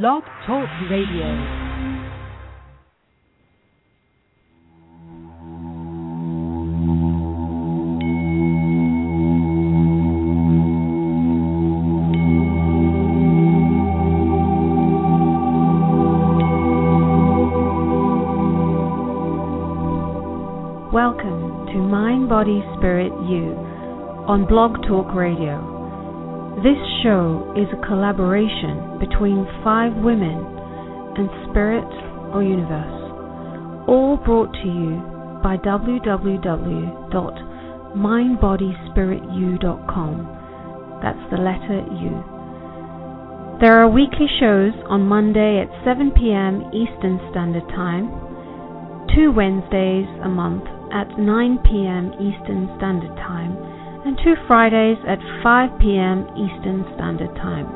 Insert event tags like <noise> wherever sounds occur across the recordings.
Blog Talk Radio. Welcome to Mind, Body, Spirit, You on Blog Talk Radio. This show is a collaboration between five women and Spirit or Universe, all brought to you by www.mindbodyspiritu.com. That's the letter U. There are weekly shows on Monday at 7 p.m. Eastern Standard Time, two Wednesdays a month at 9 p.m. Eastern Standard Time, and two Fridays at 5 p.m. Eastern Standard Time,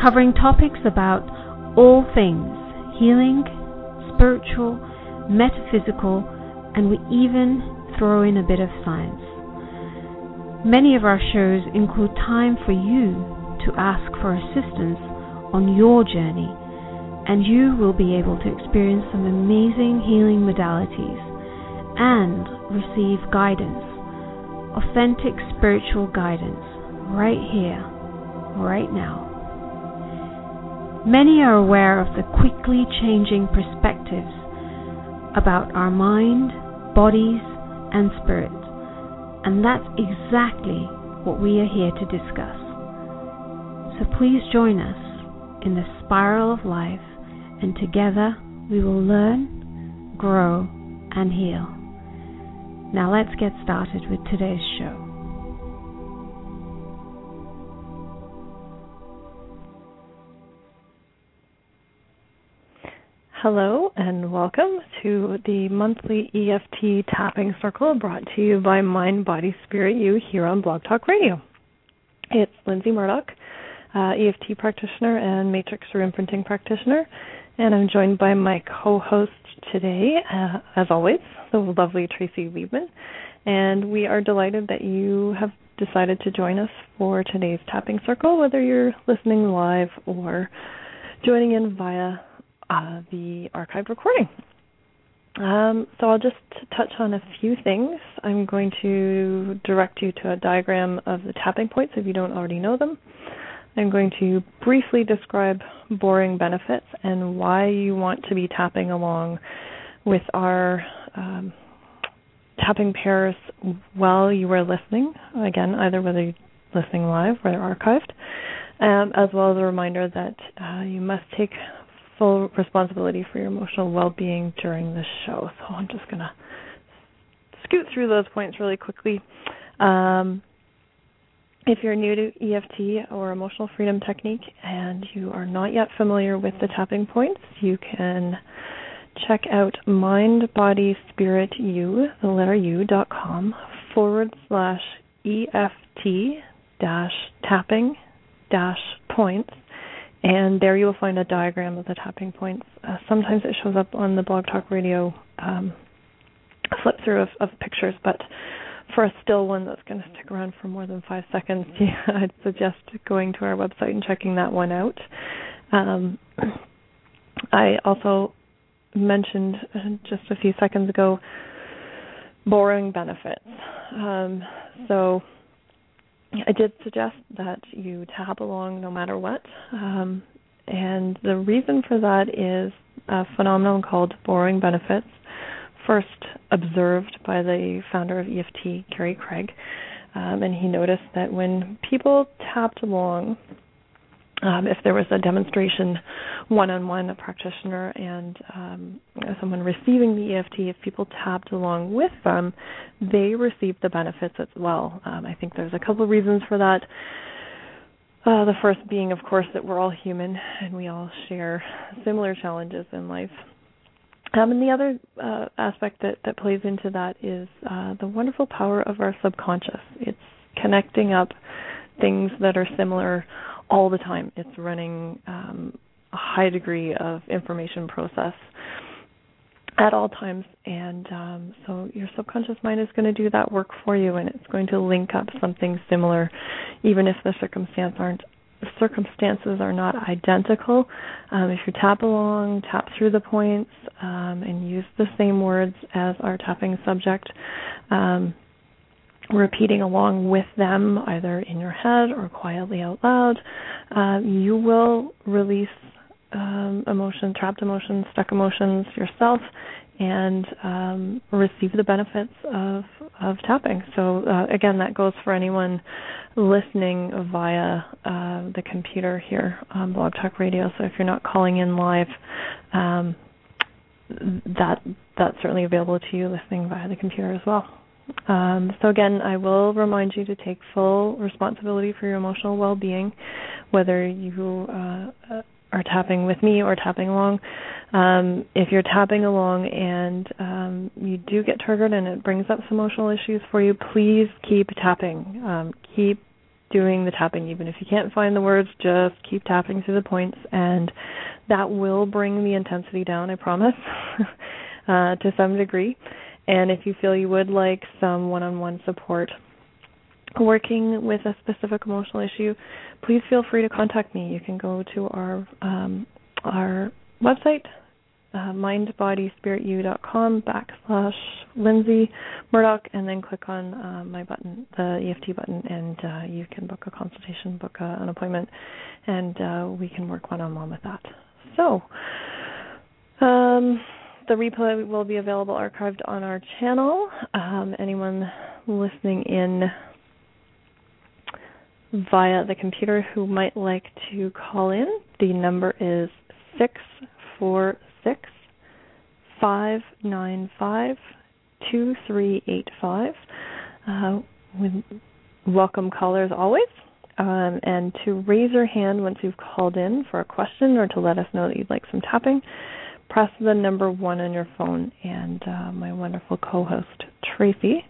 covering topics about all things healing, spiritual, metaphysical, and we even throw in a bit of science. Many of our shows include time for you to ask for assistance on your journey, and you will be able to experience some amazing healing modalities and receive guidance, authentic spiritual guidance, right here, right now. Many are aware of the quickly changing perspectives about our mind, bodies, and spirit, and that's exactly what we are here to discuss. So please join us in the spiral of life, and together we will learn, grow, and heal. Now let's get started with today's show. Hello and welcome to the monthly EFT tapping circle brought to you by Mind, Body, Spirit You here on Blog Talk Radio. It's Lindsay Murdoch, uh, EFT practitioner and matrix reimprinting practitioner, and I'm joined by my co-host today, uh, as always, the lovely Tracy Liebman. And we are delighted that you have decided to join us for today's tapping circle, whether you're listening live or joining in via uh, the archived recording. Um, so I'll just touch on a few things. I'm going to direct you to a diagram of the tapping points if you don't already know them. I'm going to briefly describe borrowing benefits and why you want to be tapping along with our um, tapping pairs while you are listening. Again, either whether you're listening live or archived, um, as well as a reminder that uh, you must take full responsibility for your emotional well-being during this show. So I'm just going to scoot through those points really quickly. Um, if you're new to EFT or emotional freedom technique and you are not yet familiar with the tapping points, you can check out mind body spirit u the letter u dot com forward slash eft dash tapping dash points. And there you will find a diagram of the tapping points. Uh, sometimes it shows up on the blog talk radio um, flip through of, of pictures but for a still one that's going to stick around for more than five seconds <laughs> yeah, i'd suggest going to our website and checking that one out um, <clears throat> i also mentioned uh, just a few seconds ago borrowing benefits. Um, so I did suggest that you tap along no matter what. Um, and the reason for that is a phenomenon called borrowing benefits, first observed by the founder of EFT, Gary Craig. Um, and he noticed that when people tapped along um, if there was a demonstration one-on-one, a practitioner and um, someone receiving the EFT, if people tapped along with them, they received the benefits as well. Um, I think there's a couple of reasons for that. Uh, the first being, of course, that we're all human and we all share similar challenges in life. Um, and the other uh, aspect that, that plays into that is uh, the wonderful power of our subconscious. It's connecting up things that are similar all the time. It's running um, a high degree of information process at all times, and um, so your subconscious mind is going to do that work for you, and it's going to link up something similar, even if the circumstance aren't circumstances are not identical. Um, if you tap along, tap through the points, um, and use the same words as our tapping subject, um, repeating along with them, either in your head or quietly out loud, uh, you will release um, emotion, trapped emotions, stuck emotions yourself, and um, receive the benefits of of tapping. So uh, again, that goes for anyone listening via uh, the computer here on Blog Talk Radio. So if you're not calling in live, um, that that's certainly available to you listening via the computer as well. Um, so again, I will remind you to take full responsibility for your emotional well-being, whether you uh, are tapping with me or tapping along. Um, if you're tapping along and um, you do get triggered and it brings up some emotional issues for you, please keep tapping. Um, keep doing the tapping, even if you can't find the words. Just keep tapping through the points, and that will bring the intensity down. I promise, <laughs> uh, to some degree. And if you feel you would like some one-on-one support working with a specific emotional issue, please feel free to contact me. You can go to our um, our website, uh, mindbodyspiritu.com backslash Lindsay Murdoch, and then click on uh, my button, the EFT button, and uh, you can book a consultation, book a, an appointment, and uh, we can work one-on-one with that. So, um, the replay will be available archived on our channel. Um, anyone listening in via the computer who might like to call in, the number is 646 595 2385. Uh, welcome callers always. Um, and to raise your hand once you've called in for a question or to let us know that you'd like some tapping, press the number one on your phone, and uh, my wonderful co-host Tracy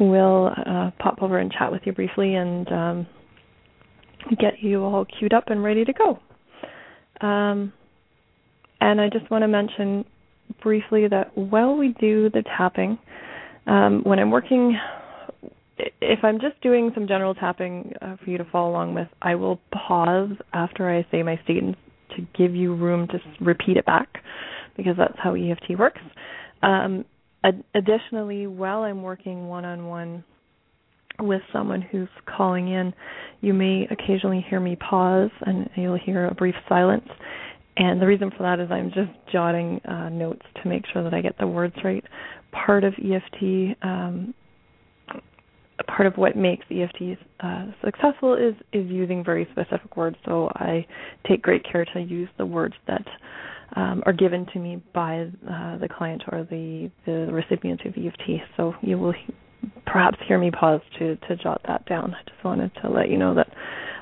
will uh, pop over and chat with you briefly and um, get you all queued up and ready to go. Um, and I just want to mention briefly that while we do the tapping, um, when I'm working, if I'm just doing some general tapping uh, for you to follow along with, I will pause after I say my statements to give you room to repeat it back because that's how EFT works. Um, ad- additionally, while I'm working one on one with someone who's calling in, you may occasionally hear me pause and you'll hear a brief silence. And the reason for that is I'm just jotting uh, notes to make sure that I get the words right. Part of EFT, um, part of what makes EFT uh, successful is is using very specific words. So I take great care to use the words that um, are given to me by uh, the client or the the recipient of EFT. So you will perhaps hear me pause to to jot that down. I just wanted to let you know that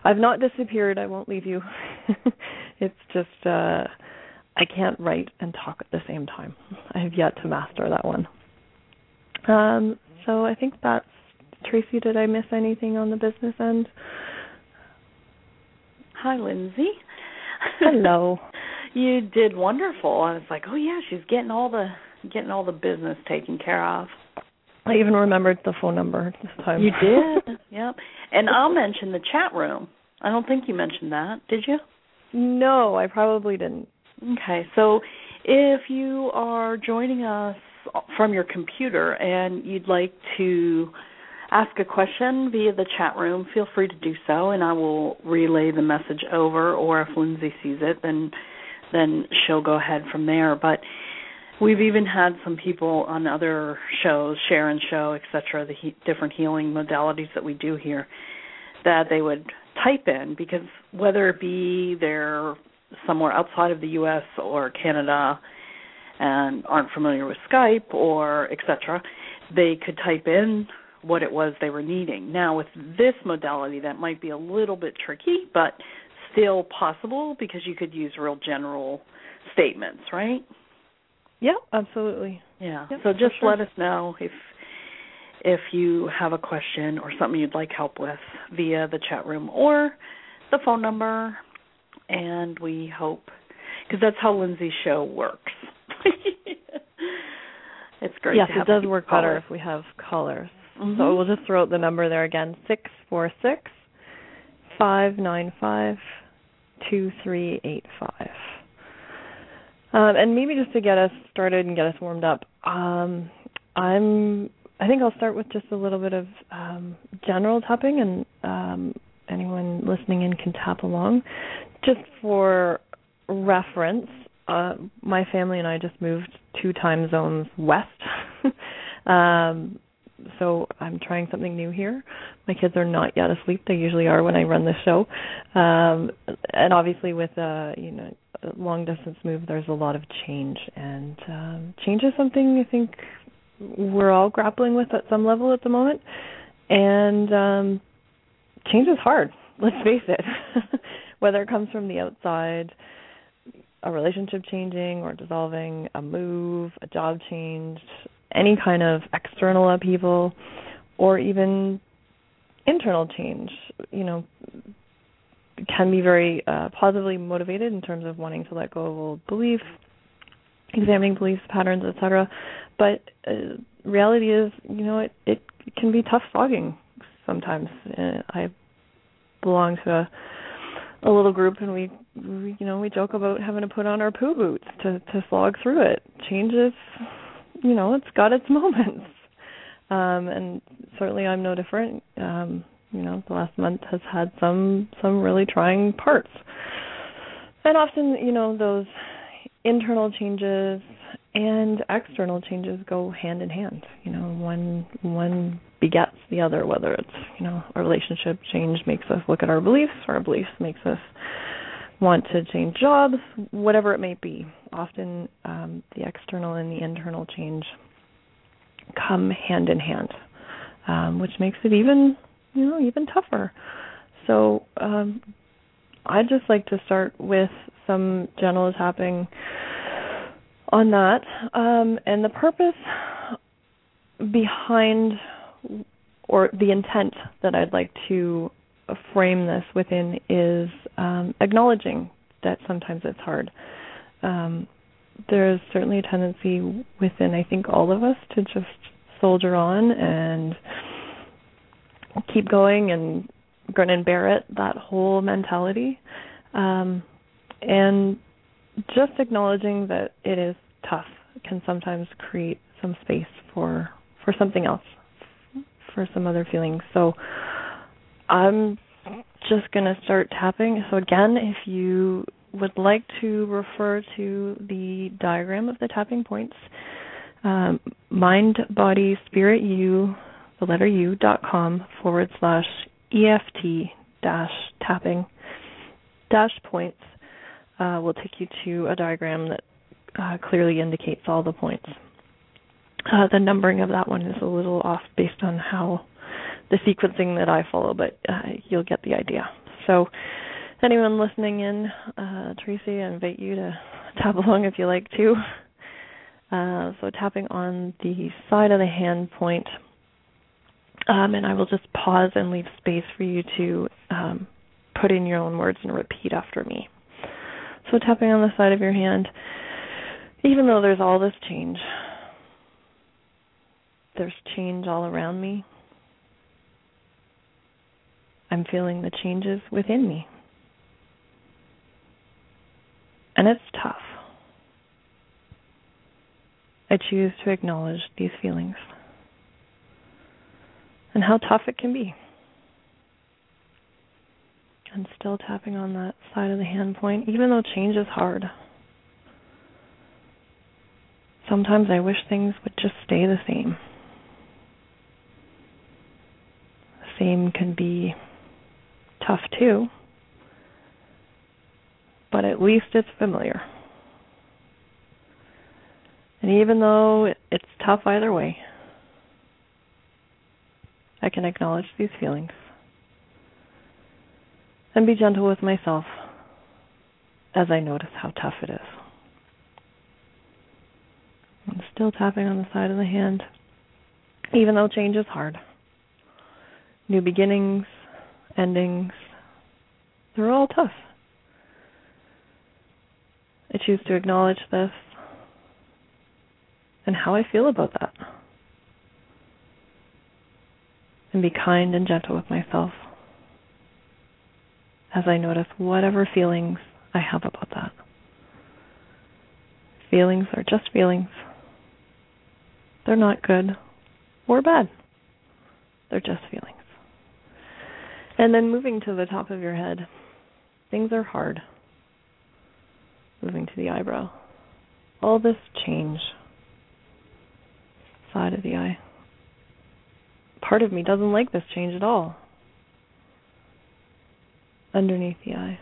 I've not disappeared. I won't leave you. <laughs> it's just uh I can't write and talk at the same time. I have yet to master that one. Um so I think that's Tracy, did I miss anything on the business end? Hi, Lindsay. Hello. <laughs> <laughs> you did wonderful. I was like, "Oh yeah, she's getting all the getting all the business taken care of." I even remembered the phone number this time. You did? <laughs> yep. And I'll mention the chat room. I don't think you mentioned that, did you? No, I probably didn't. Okay. So if you are joining us from your computer and you'd like to ask a question via the chat room, feel free to do so and I will relay the message over or if Lindsay sees it then then she'll go ahead from there. But We've even had some people on other shows, Sharon Show, etc., the he- different healing modalities that we do here, that they would type in because whether it be they're somewhere outside of the U.S. or Canada and aren't familiar with Skype or etc., they could type in what it was they were needing. Now, with this modality, that might be a little bit tricky, but still possible because you could use real general statements, right? Yeah, absolutely. Yeah. Yep, so just sure. let us know if if you have a question or something you'd like help with via the chat room or the phone number and we hope because that's how Lindsay's show works. <laughs> it's great. Yes, it does work callers. better if we have callers. Mm-hmm. So we'll just throw out the number there again: six four six five nine five 2385. Um, and maybe just to get us started and get us warmed up, um, I'm I think I'll start with just a little bit of um, general tapping, and um, anyone listening in can tap along. Just for reference, uh, my family and I just moved two time zones west. <laughs> um, so I'm trying something new here. My kids are not yet asleep. They usually are when I run the show. Um, and obviously, with uh, you know long distance move, there's a lot of change, and um, change is something I think we're all grappling with at some level at the moment. And um, change is hard. <laughs> Let's face it. <laughs> Whether it comes from the outside, a relationship changing or dissolving, a move, a job change, any kind of external upheaval, or even internal change, you know, can be very uh, positively motivated in terms of wanting to let go of old beliefs, examining beliefs, patterns, etc. But uh, reality is, you know, it it can be tough slogging sometimes. Uh, I belong to a, a little group, and we, we, you know, we joke about having to put on our poo boots to to slog through it. Change is, you know, it's got its <laughs> moments, um, and certainly I'm no different. Um, you know, the last month has had some some really trying parts, and often, you know, those internal changes and external changes go hand in hand. You know, one one begets the other. Whether it's you know a relationship change makes us look at our beliefs, our beliefs makes us want to change jobs, whatever it may be. Often um, the external and the internal change come hand in hand, um, which makes it even you know even tougher. So um, I'd just like to start with some general tapping on that. Um, and the purpose behind, or the intent that I'd like to frame this within is um, acknowledging that sometimes it's hard. Um, there's certainly a tendency within, I think, all of us to just soldier on and keep going and grin and bear it, that whole mentality. Um, and just acknowledging that it is tough can sometimes create some space for for something else for some other feelings so i'm just going to start tapping so again if you would like to refer to the diagram of the tapping points um, mind body spirit you the letter u dot com forward slash eft dash tapping dash points uh, will take you to a diagram that uh, clearly indicates all the points. Uh, the numbering of that one is a little off based on how the sequencing that I follow, but uh, you'll get the idea. So, anyone listening in, uh, Tracy, I invite you to tap <laughs> along if you like to. Uh, so, tapping on the side of the hand point, um, and I will just pause and leave space for you to um, put in your own words and repeat after me. So, tapping on the side of your hand, even though there's all this change, there's change all around me. I'm feeling the changes within me. And it's tough. I choose to acknowledge these feelings and how tough it can be. And still tapping on that side of the hand point, even though change is hard. Sometimes I wish things would just stay the same. The same can be tough too, but at least it's familiar. And even though it's tough either way, I can acknowledge these feelings and be gentle with myself as I notice how tough it is. I'm still tapping on the side of the hand, even though change is hard. New beginnings, endings, they're all tough. I choose to acknowledge this and how I feel about that. And be kind and gentle with myself as I notice whatever feelings I have about that. Feelings are just feelings. They're not good or bad. They're just feelings. And then moving to the top of your head, things are hard. Moving to the eyebrow. All this change. Side of the eye. Part of me doesn't like this change at all. Underneath the eye.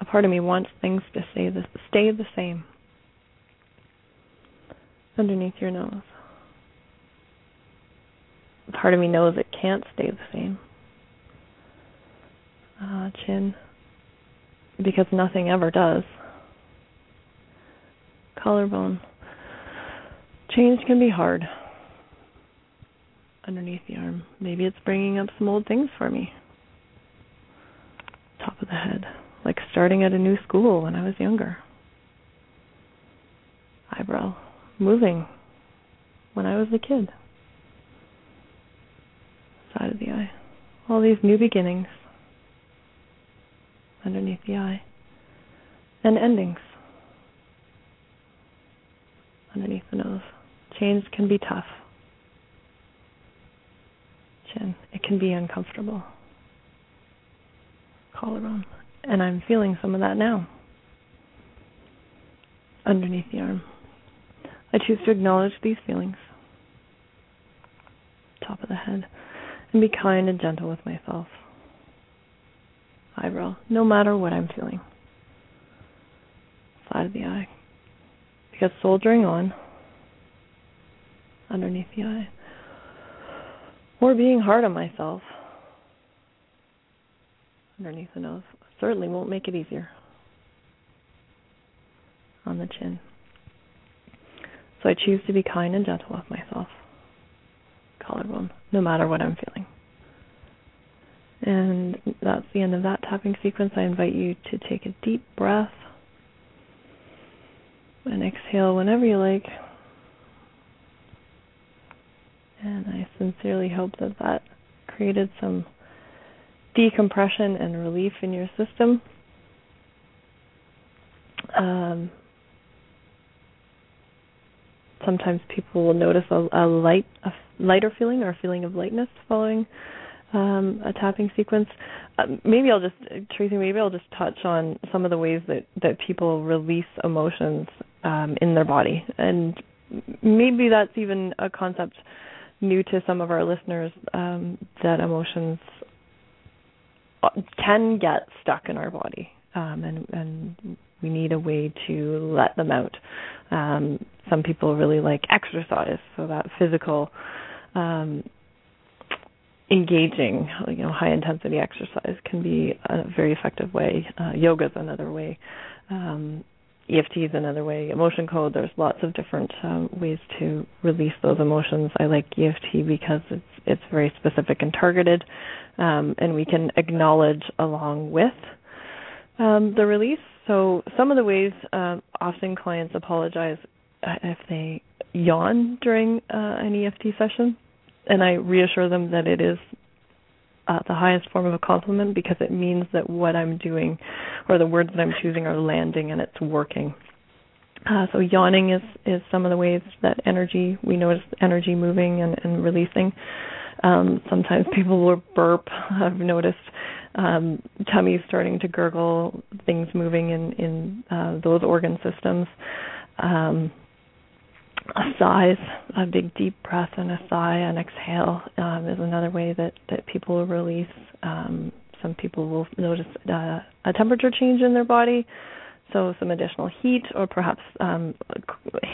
A part of me wants things to stay the, stay the same. Underneath your nose. A part of me knows it can't stay the same. Uh, chin. Because nothing ever does. Collarbone. Change can be hard. Underneath the arm. Maybe it's bringing up some old things for me. Top of the head. Like starting at a new school when I was younger. Eyebrow. Moving when I was a kid. Side of the eye. All these new beginnings underneath the eye. And endings underneath the nose. Change can be tough. It can be uncomfortable. Collarbone. And I'm feeling some of that now. Underneath the arm. I choose to acknowledge these feelings. Top of the head. And be kind and gentle with myself. Eyebrow. No matter what I'm feeling. Side of the eye. Because soldiering on underneath the eye. Or being hard on myself underneath the nose certainly won't make it easier. On the chin. So I choose to be kind and gentle with myself. Collarbone, no matter what I'm feeling. And that's the end of that tapping sequence. I invite you to take a deep breath and exhale whenever you like. And I sincerely hope that that created some decompression and relief in your system. Um, sometimes people will notice a, a light, a lighter feeling or a feeling of lightness following um, a tapping sequence. Uh, maybe I'll just, Tracy, maybe I'll just touch on some of the ways that that people release emotions um, in their body, and maybe that's even a concept new to some of our listeners um, that emotions uh, can get stuck in our body, um, and and we need a way to let them out. Um, some people really like exercise, so that physical um, engaging, you know, high intensity exercise can be a very effective way. Uh, yoga is another way. Um, EFT is another way. Emotion code. There's lots of different um, ways to release those emotions. I like EFT because it's it's very specific and targeted, um, and we can acknowledge along with um, the release. So some of the ways, uh, often clients apologize uh, if they yawn during uh, an EFT session and I reassure them that it is uh, the highest form of a compliment because it means that what I'm doing or the words that I'm choosing are landing and it's working. Uh, so yawning is is some of the ways that energy we notice energy moving and, and releasing. Um, sometimes <laughs> people will burp. I've noticed um, tummy starting to gurgle, things moving in in uh, those organ systems. Um, a sighs, a big deep breath and a sigh and exhale um, is another way that, that people will release. Um, some people will notice uh, a temperature change in their body, so some additional heat, or perhaps um,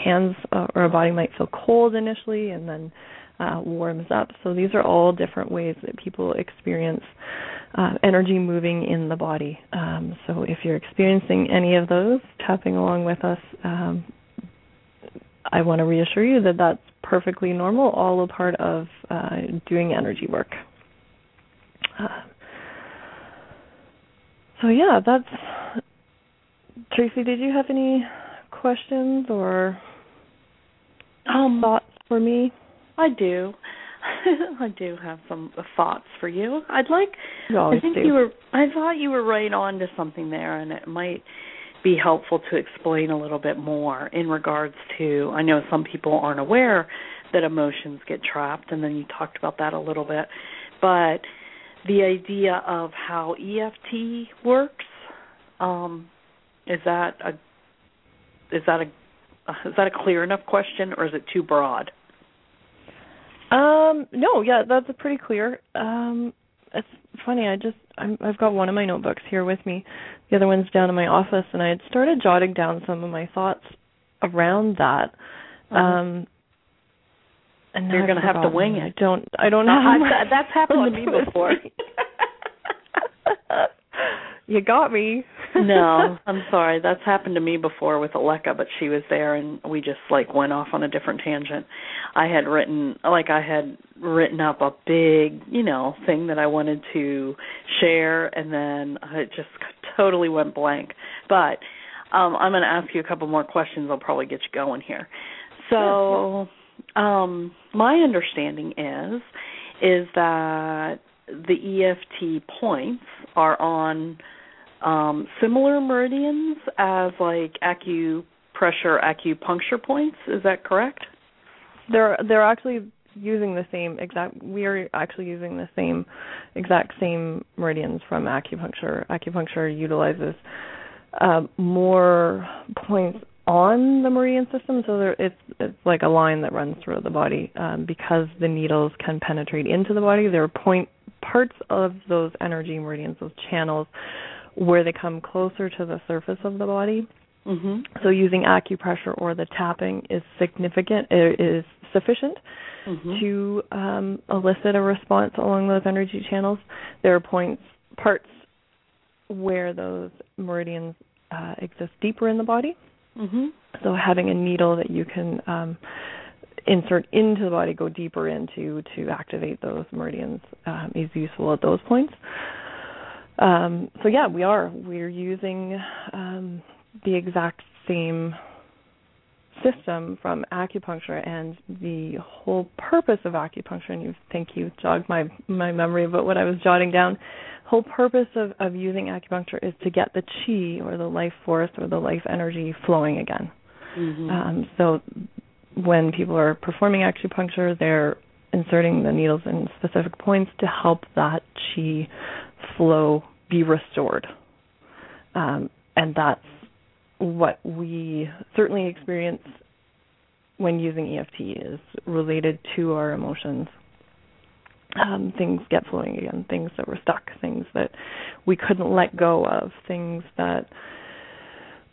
hands or a body might feel cold initially and then uh, warms up. So these are all different ways that people experience uh, energy moving in the body. Um, so if you're experiencing any of those, tapping along with us um, I want to reassure you that that's perfectly normal, all a part of uh, doing energy work. Uh, so yeah, that's Tracy. Did you have any questions or um, thoughts for me? I do. <laughs> I do have some thoughts for you. I'd like. You I think do. you were. I thought you were right on to something there, and it might be helpful to explain a little bit more in regards to. I know some people aren't aware that emotions get trapped, and then you talked about that a little bit, but the idea of how EFT works. Um, is that a is that a is that a clear enough question, or is it too broad? Um, no, yeah, that's pretty clear. Um, it's funny. I just I'm, I've got one of my notebooks here with me. The other one's down in my office, and I had started jotting down some of my thoughts around that. Uh-huh. Um, and You're gonna have to wing it. I don't. I don't Uh, have. I- that's happened to me <laughs> before. you got me. no, <laughs> I'm sorry. That's happened to me before with Aleka, but she was there and we just like went off on a different tangent. I had written like I had written up a big, you know, thing that I wanted to share and then it just totally went blank. But um I'm going to ask you a couple more questions. I'll probably get you going here. So, um my understanding is is that the EFT points are on um, similar meridians as like acupressure, acupuncture points. Is that correct? They're they're actually using the same exact. We are actually using the same exact same meridians from acupuncture. Acupuncture utilizes um, more points on the meridian system, so there, it's it's like a line that runs through the body. Um, because the needles can penetrate into the body, there are point parts of those energy meridians, those channels, where they come closer to the surface of the body. Mhm. So using acupressure or the tapping is significant it is sufficient Mhm. to um, elicit a response along those energy channels. There are points parts where those meridians uh, exist deeper in the body. Mhm. So having a needle that you can um, insert into the body, go deeper into to activate those meridians um, is useful at those points. Um, so yeah, we are we're using um, the exact same system from acupuncture and the whole purpose of acupuncture and you think you jogged my my memory about what I was jotting down. Whole purpose of of using acupuncture is to get the chi or the life force or the life energy flowing again. Mhm. um, so when people are performing acupuncture they're inserting the needles in specific points to help that chi flow be restored. Um, and that's what we certainly experience when using EFT is related to our emotions. Um, things get flowing again, things that were stuck, things that we couldn't let go of, things that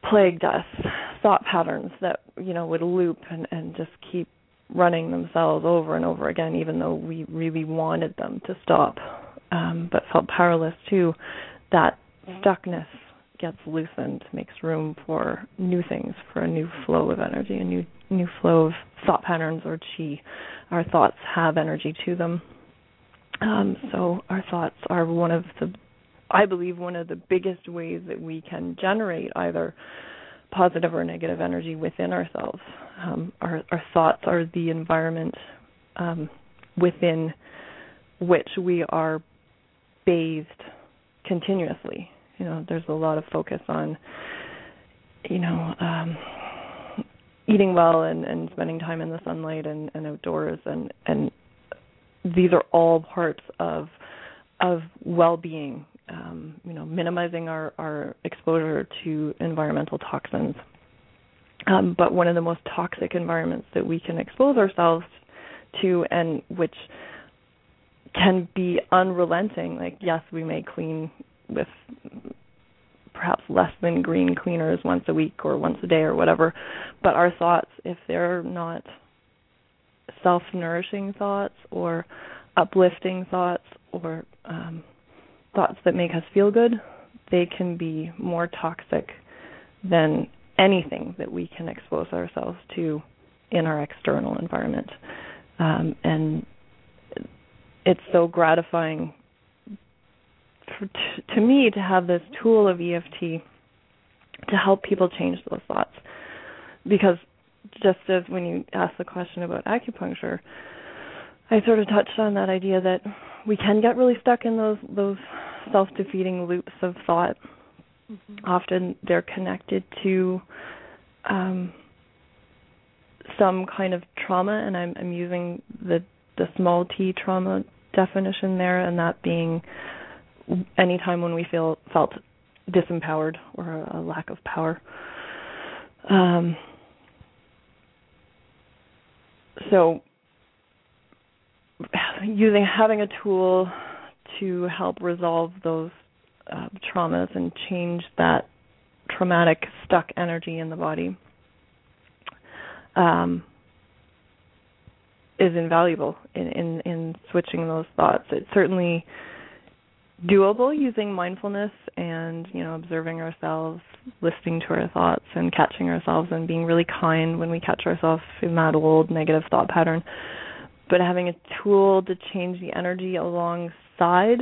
plagued us, thought patterns that, you know, would loop and, and just keep running themselves over and over again, even though we really wanted them to stop, um, but felt powerless to. That stuckness gets loosened, makes room for new things, for a new flow of energy, a new new flow of thought patterns or chi. Our thoughts have energy to them. Um, so our thoughts are one of the I believe one of the biggest ways that we can generate either positive or negative energy within ourselves. Um, our, our thoughts are the environment um, within which we are bathed continuously you know there's a lot of focus on you know um eating well and and spending time in the sunlight and and outdoors. And and these are all parts of of well-being um you know minimizing our our exposure to environmental toxins. Um but one of the most toxic environments that we can expose ourselves to and which can be unrelenting like yes we may clean with perhaps less than green cleaners once a week or once a day or whatever. But our thoughts if they're not self-nourishing thoughts or uplifting thoughts or um, thoughts that make us feel good they can be more toxic than anything that we can expose ourselves to in our external environment. Um, and it's so gratifying for, t- to me to have this tool of EFT to help people change those thoughts. Because just as when you ask the question about acupuncture, I sort of touched on that idea that we can get really stuck in those those self-defeating loops of thought. Mm-hmm. Often they're connected to um, some kind of trauma, and I'm, I'm using the the small t trauma definition there, and that being any time when we feel felt disempowered or a, a lack of power. Um, so using having a tool to help resolve those uh, traumas and change that traumatic stuck energy in the body um, is invaluable in, in, in switching those thoughts. It certainly doable using mindfulness and you know observing ourselves, listening to our thoughts, and catching ourselves, and being really kind when we catch ourselves in that old negative thought pattern. But having a tool to change the energy alongside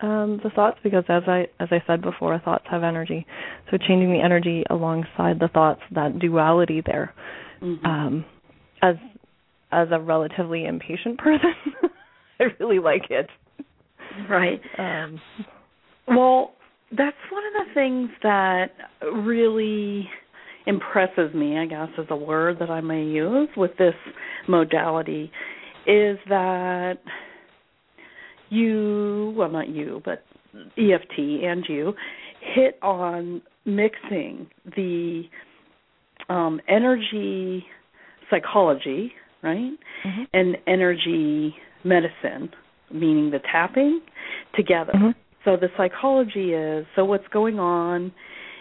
um, the thoughts, because as I as I said before, thoughts have energy. So changing the energy alongside the thoughts, that duality there. Mm-hmm. Um, as as a relatively impatient person, <laughs> I really like it. Right. Um, well, that's one of the things that really impresses me, I guess is a word that I may use with this modality, is that you, well, not you, but EFT and you, hit on mixing the um, energy psychology, right, mm-hmm. and energy medicine meaning the tapping, together. Mm-hmm. So the psychology is so what's going on.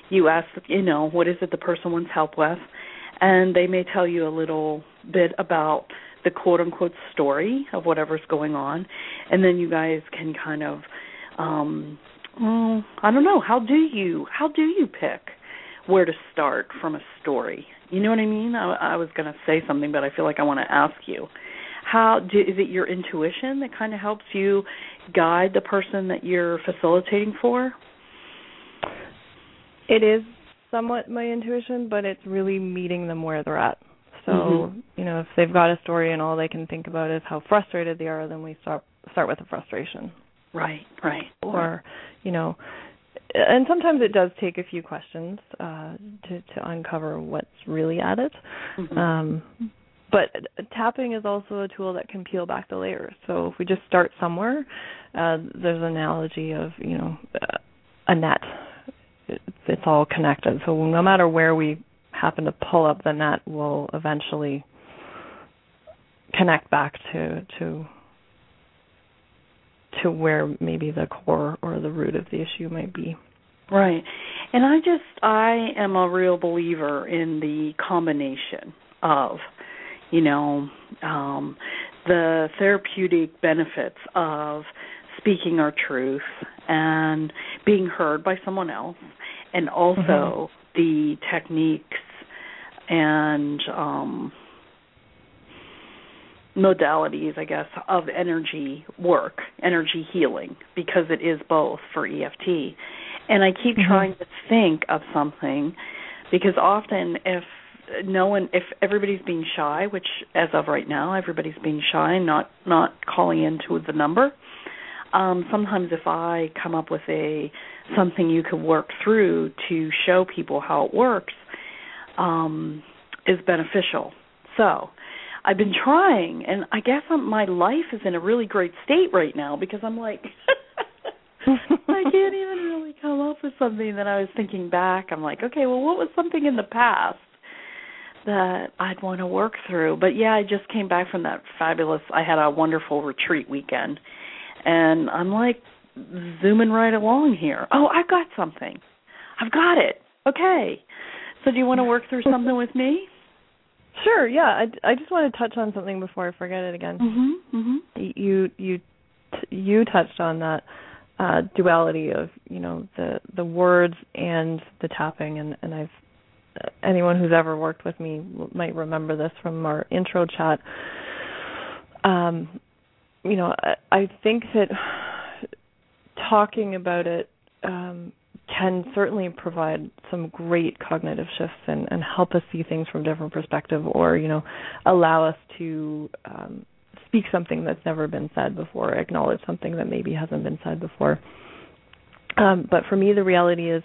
You ask, you know, what is it the person wants help with, and they may tell you a little bit about the quote unquote story of whatever's going on, and then you guys can kind of, um, well, I don't know, how do you how do you pick where to start from a story? You know what I mean? I, I was going to say something, but I feel like I want to ask you how do, is it your intuition that kind of helps you guide the person that you're facilitating for it is somewhat my intuition but it's really meeting them where they're at so mm-hmm. you know if they've got a story and all they can think about is how frustrated they are then we start start with the frustration right right or you know and sometimes it does take a few questions uh, to to uncover what's really at it. Mm-hmm. Um, but tapping is also a tool that can peel back the layers. So if we just start somewhere, uh, there's an analogy of you know uh, a net. It's, all connected. So no matter where we happen to pull up the net, we'll eventually connect back to to to where maybe the core or the root of the issue might be. Right. And I just I am a real believer in the combination of you know, um, the therapeutic benefits of speaking our truth and being heard by someone else, and also mm-hmm. the techniques and um, modalities, I guess, of energy work, energy healing, because it is both for EFT. And I keep mm-hmm. trying to think of something because often if no one if everybody's being shy which as of right now everybody's being shy not not calling into the number um sometimes if i come up with a something you could work through to show people how it works um is beneficial so i've been trying and i guess I'm, my life is in a really great state right now because i'm like <laughs> I can't even really come up with something that I was thinking back. I'm like, okay, well, what was something in the past that I'd want to work through. But yeah, I just came back from that fabulous I had a wonderful retreat weekend. And I'm like zooming right along here. Oh, I've got something. I've got it. Okay. So do you want to work through something with me? Sure. Yeah. I, I just want to touch on something before I forget it again. Mm-hmm, mm-hmm. You you you touched on that uh, duality of you know the the words and the tapping, and and I've anyone who's ever worked with me might remember this from our intro chat. Um, you know, I, think that talking about it um, can certainly provide some great cognitive shifts and, and help us see things from a different perspective, or you know, allow us to um, speak something that's never been said before, acknowledge something that maybe hasn't been said before. Um, but for me, the reality is,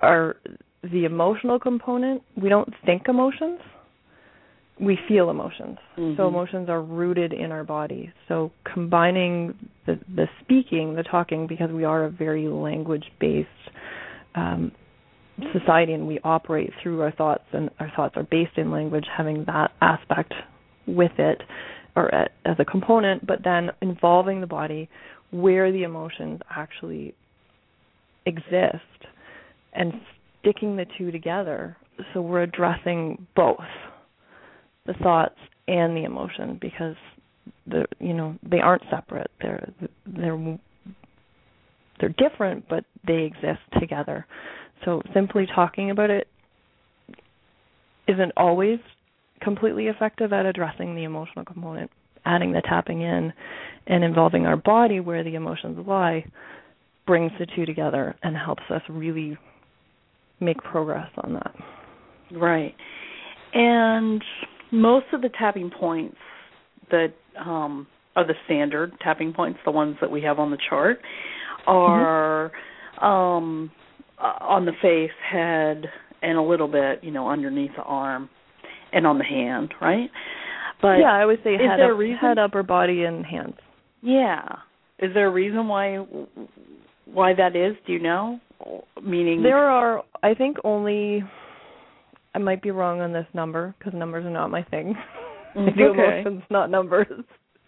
our the emotional component. We don't think emotions; we feel emotions. Mm-hmm. So emotions are rooted in our body. So combining the the speaking, the talking, because we are a very language based um, society and we operate through our thoughts and our thoughts are based in language having that aspect with it or as a component but then involving the body where the emotions actually exist and sticking the two together so we're addressing both the thoughts and the emotion because the you know they aren't separate they're they're they're different but they exist together so simply talking about it isn't always completely effective at addressing the emotional component. Adding the tapping in and involving our body where the emotions lie brings the two together and helps us really make progress on that. Right. And most of the tapping points that um, are the standard tapping points, the ones that we have on the chart, are mm-hmm. um, uh, on the face, head, and a little bit, you know, underneath the arm and on the hand, right? But yeah, I would say head, up, head, upper body, and hands. Yeah. Is there a reason why why that is? Do you know? Meaning there are, I think, only. I might be wrong on this number because numbers are not my thing. <laughs> I do Mm, okay. emotions, not numbers.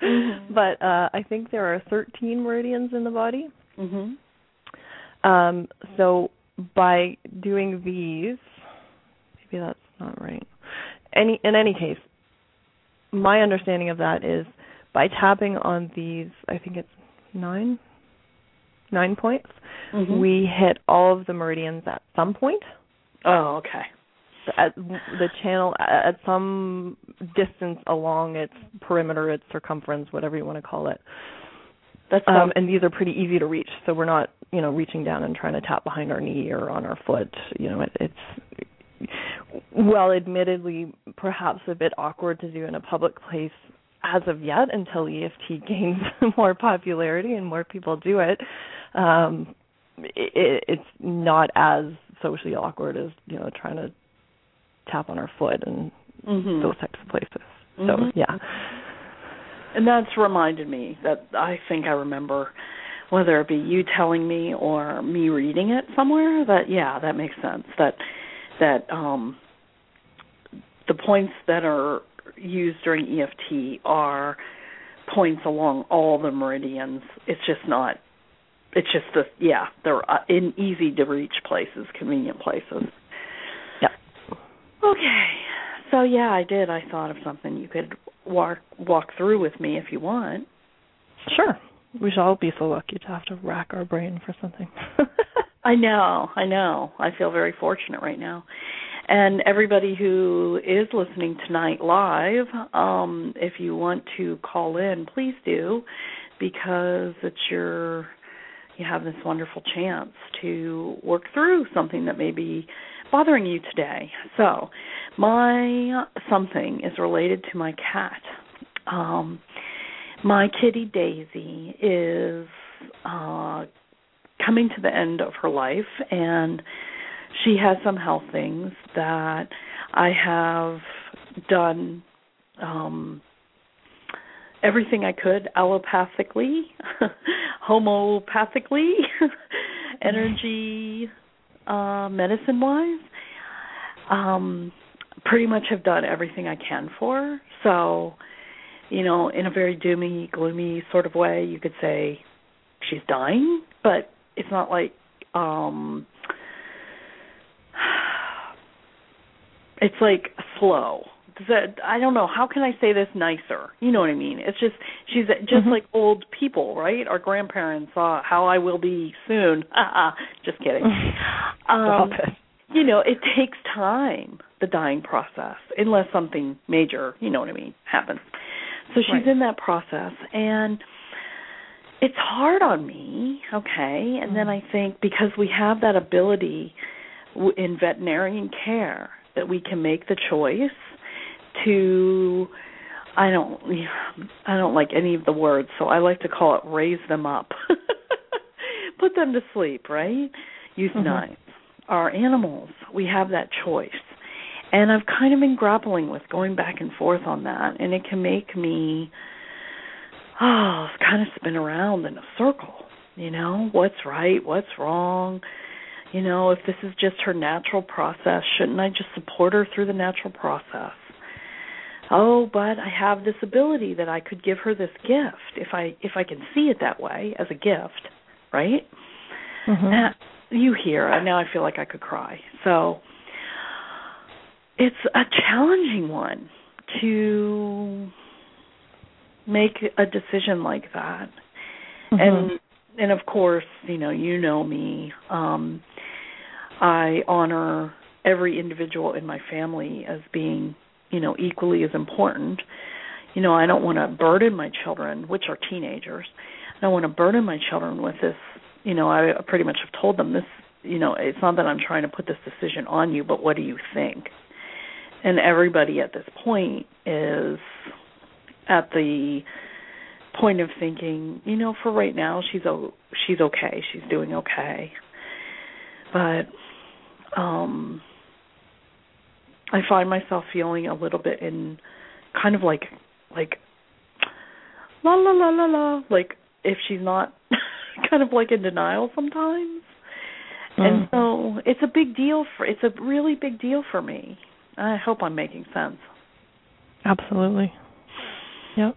Mm-hmm. But uh I think there are 13 meridians in the body. mm-hmm. Um, so by doing these, maybe that's not right. Any in any case, my understanding of that is by tapping on these, I think it's nine, nine points. Mm-hmm. We hit all of the meridians at some point. Oh, okay. At the channel at some distance along its perimeter, its circumference, whatever you want to call it. That's um, and these are pretty easy to reach, so we're not, you know, reaching down and trying to tap behind our knee or on our foot. You know, it, it's well, admittedly, perhaps a bit awkward to do in a public place as of yet until EFT <laughs> gains <laughs> more popularity and more people do it. Um, it it's not as socially awkward as you know trying to tap on our foot and mm-hmm. those types of places. Mm-hmm. So yeah. And that's reminded me that I think I remember whether it be you telling me or me reading it somewhere that yeah, that makes sense. That that um the points that are used during EFT are points along all the meridians. It's just not it's just the yeah, they're uh, in easy to reach places, convenient places. Yeah. Okay. So yeah, I did. I thought of something you could walk walk through with me if you want. Sure. We should all be so lucky to have to rack our brain for something. <laughs> I know, I know. I feel very fortunate right now. And everybody who is listening tonight live, um, if you want to call in, please do, because it's your you have this wonderful chance to work through something that may be bothering you today. So, my something is related to my cat. Um, my kitty Daisy is uh, coming to the end of her life, and she has some health things that I have done um, everything I could allopathically, <laughs> homeopathically, <laughs> energy uh, medicine wise. Um, pretty much have done everything I can for. So, you know, in a very doomy, gloomy sort of way, you could say she's dying, but it's not like um <sighs> it's like slow. That I don't know. How can I say this nicer? You know what I mean? It's just she's just mm-hmm. like old people, right? Our grandparents saw how I will be soon. <laughs> just kidding. <laughs> um, you know, it takes time the dying process unless something major, you know what I mean, happens. So she's right. in that process and it's hard on me, okay? And mm then I think because we have that ability in veterinarian care that we can make the choice to I don't I don't like any of the words, so I like to call it raise them up. <laughs> Put them to sleep, right? Use mm-hmm. knives. Our animals, we have that choice. And I've kind of been grappling with going back and forth on that, and it can make me oh, kind of spin around in a circle. You know, what's right, what's wrong? You know, if this is just her natural process, shouldn't I just support her through the natural process? Oh, but I have this ability that I could give her this gift if I if I can see it that way as a gift, right? Mm-hmm. you hear, and now I feel like I could cry. So it's a challenging one to make a decision like that. Mm-hmm. And and of course, you know, you know me. Um I honor every individual in my family as being, you know, equally as important. You know, I don't want to burden my children, which are teenagers. I don't want to burden my children with this. You know, I pretty much have told them this. You know, it's not that I'm trying to put this decision on you, but what do you think? And everybody at this point is at the point of thinking, you know, for right now she's o- she's okay, she's doing okay. But um I find myself feeling a little bit in kind of like like la la la la la like if she's not <laughs> kind of like in denial sometimes. Mm. And so it's a big deal for it's a really big deal for me. I hope I'm making sense. Absolutely. Yep.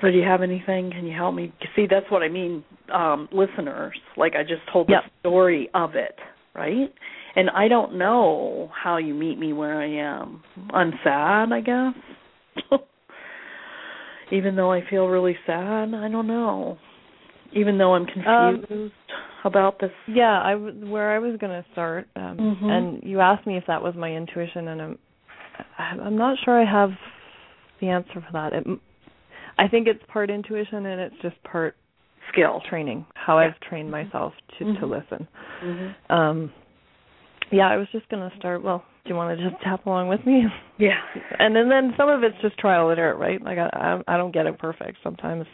So do you have anything? Can you help me? See, that's what I mean, um, listeners. Like I just told yep. the story of it, right? And I don't know how you meet me where I am. I'm sad, I guess. <laughs> Even though I feel really sad, I don't know. Even though I'm confused um, about this. Yeah, I where I was going to start, um, mm-hmm. and you asked me if that was my intuition, and I'm I'm not sure I have the answer for that. It, I think it's part intuition and it's just part skill training. How yeah. I've trained myself to mm-hmm. to listen. Mm-hmm. Um, yeah, I was just going to start. Well, do you want to just tap along with me? Yeah. And then then some of it's just trial and error, right? Like I I, I don't get it perfect. Sometimes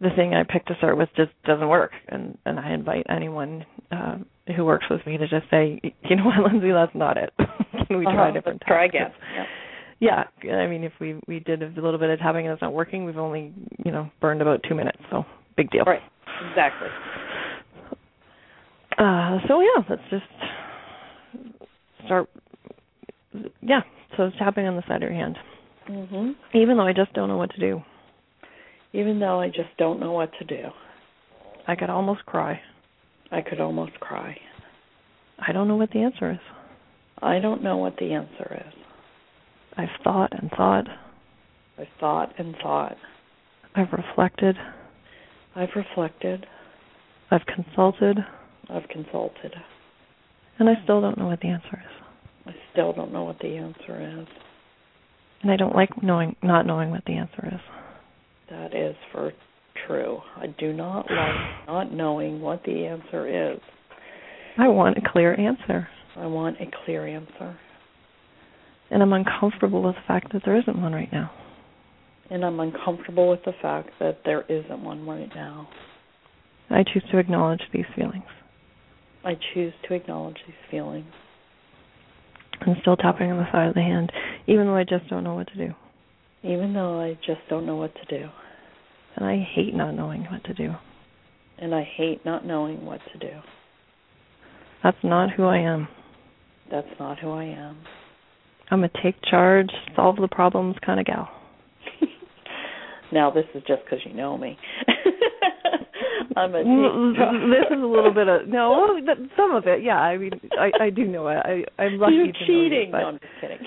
the thing I pick to start with just doesn't work, and and I invite anyone uh, who works with me to just say, you know what, <laughs> Lindsay, that's not it. <laughs> Can we uh-huh. try different? Let's try again. Yeah yeah i mean if we we did a little bit of tapping and it's not working we've only you know burned about two minutes so big deal right exactly uh so yeah let's just start yeah so it's tapping on the side of your hand mhm even though i just don't know what to do even though i just don't know what to do i could almost cry i could almost cry i don't know what the answer is i don't know what the answer is I've thought and thought. I've thought and thought. I've reflected. I've reflected. I've consulted. I've consulted. And I still don't know what the answer is. I still don't know what the answer is. And I don't like knowing not knowing what the answer is. That is for true. I do not like not knowing what the answer is. I want a clear answer. I want a clear answer. And I'm uncomfortable with the fact that there isn't one right now. And I'm uncomfortable with the fact that there isn't one right now. I choose to acknowledge these feelings. I choose to acknowledge these feelings. I'm still tapping on the side of the hand, even though I just don't know what to do. Even though I just don't know what to do. And I hate not knowing what to do. And I hate not knowing what to do. That's not who I am. That's not who I am. I'm a take charge, solve the problems kind of gal. <laughs> now this is just because you know me. <laughs> I'm a this is a little bit of no, some of it, yeah. I mean, I I do know it. I I'm lucky You're to cheating. know you, no, I'm just kidding.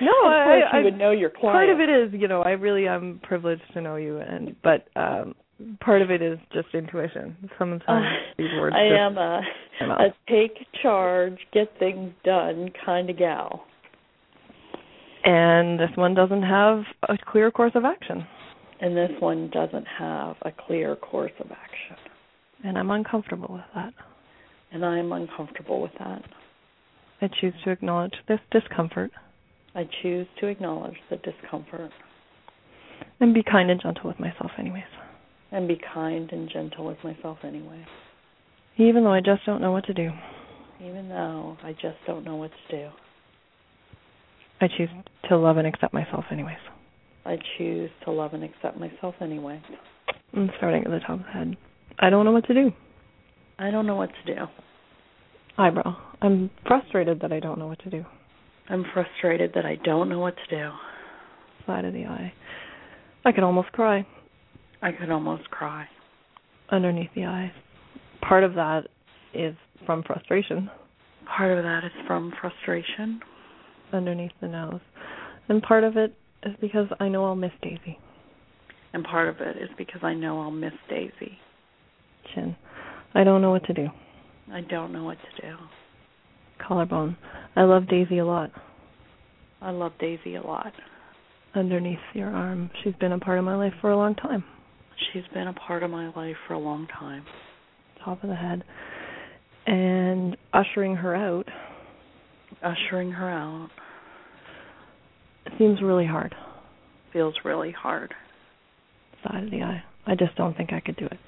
No, I, I, you would know your client. Part of it is, you know, I really am privileged to know you, and but um part of it is just intuition. Sometimes <laughs> uh, these words. I just, am a a take charge, get things done kind of gal and this one doesn't have a clear course of action. And this one doesn't have a clear course of action. And I'm uncomfortable with that. And I'm uncomfortable with that. I choose to acknowledge this discomfort. I choose to acknowledge the discomfort. And be kind and gentle with myself, anyways. And be kind and gentle with myself, anyway. Even though I just don't know what to do. Even though I just don't know what to do. I choose to love and accept myself, anyways. I choose to love and accept myself anyway. I'm starting at the top of the head. I don't know what to do. I don't know what to do. Eyebrow. I'm frustrated that I don't know what to do. I'm frustrated that I don't know what to do. Side of the eye. I could almost cry. I could almost cry. Underneath the eye. Part of that is from frustration. Part of that is from frustration. Underneath the nose. And part of it is because I know I'll miss Daisy. And part of it is because I know I'll miss Daisy. Chin. I don't know what to do. I don't know what to do. Collarbone. I love Daisy a lot. I love Daisy a lot. Underneath your arm. She's been a part of my life for a long time. She's been a part of my life for a long time. Top of the head. And ushering her out. Ushering her out. Seems really hard. Feels really hard. Side of the eye. I just don't think I could do it.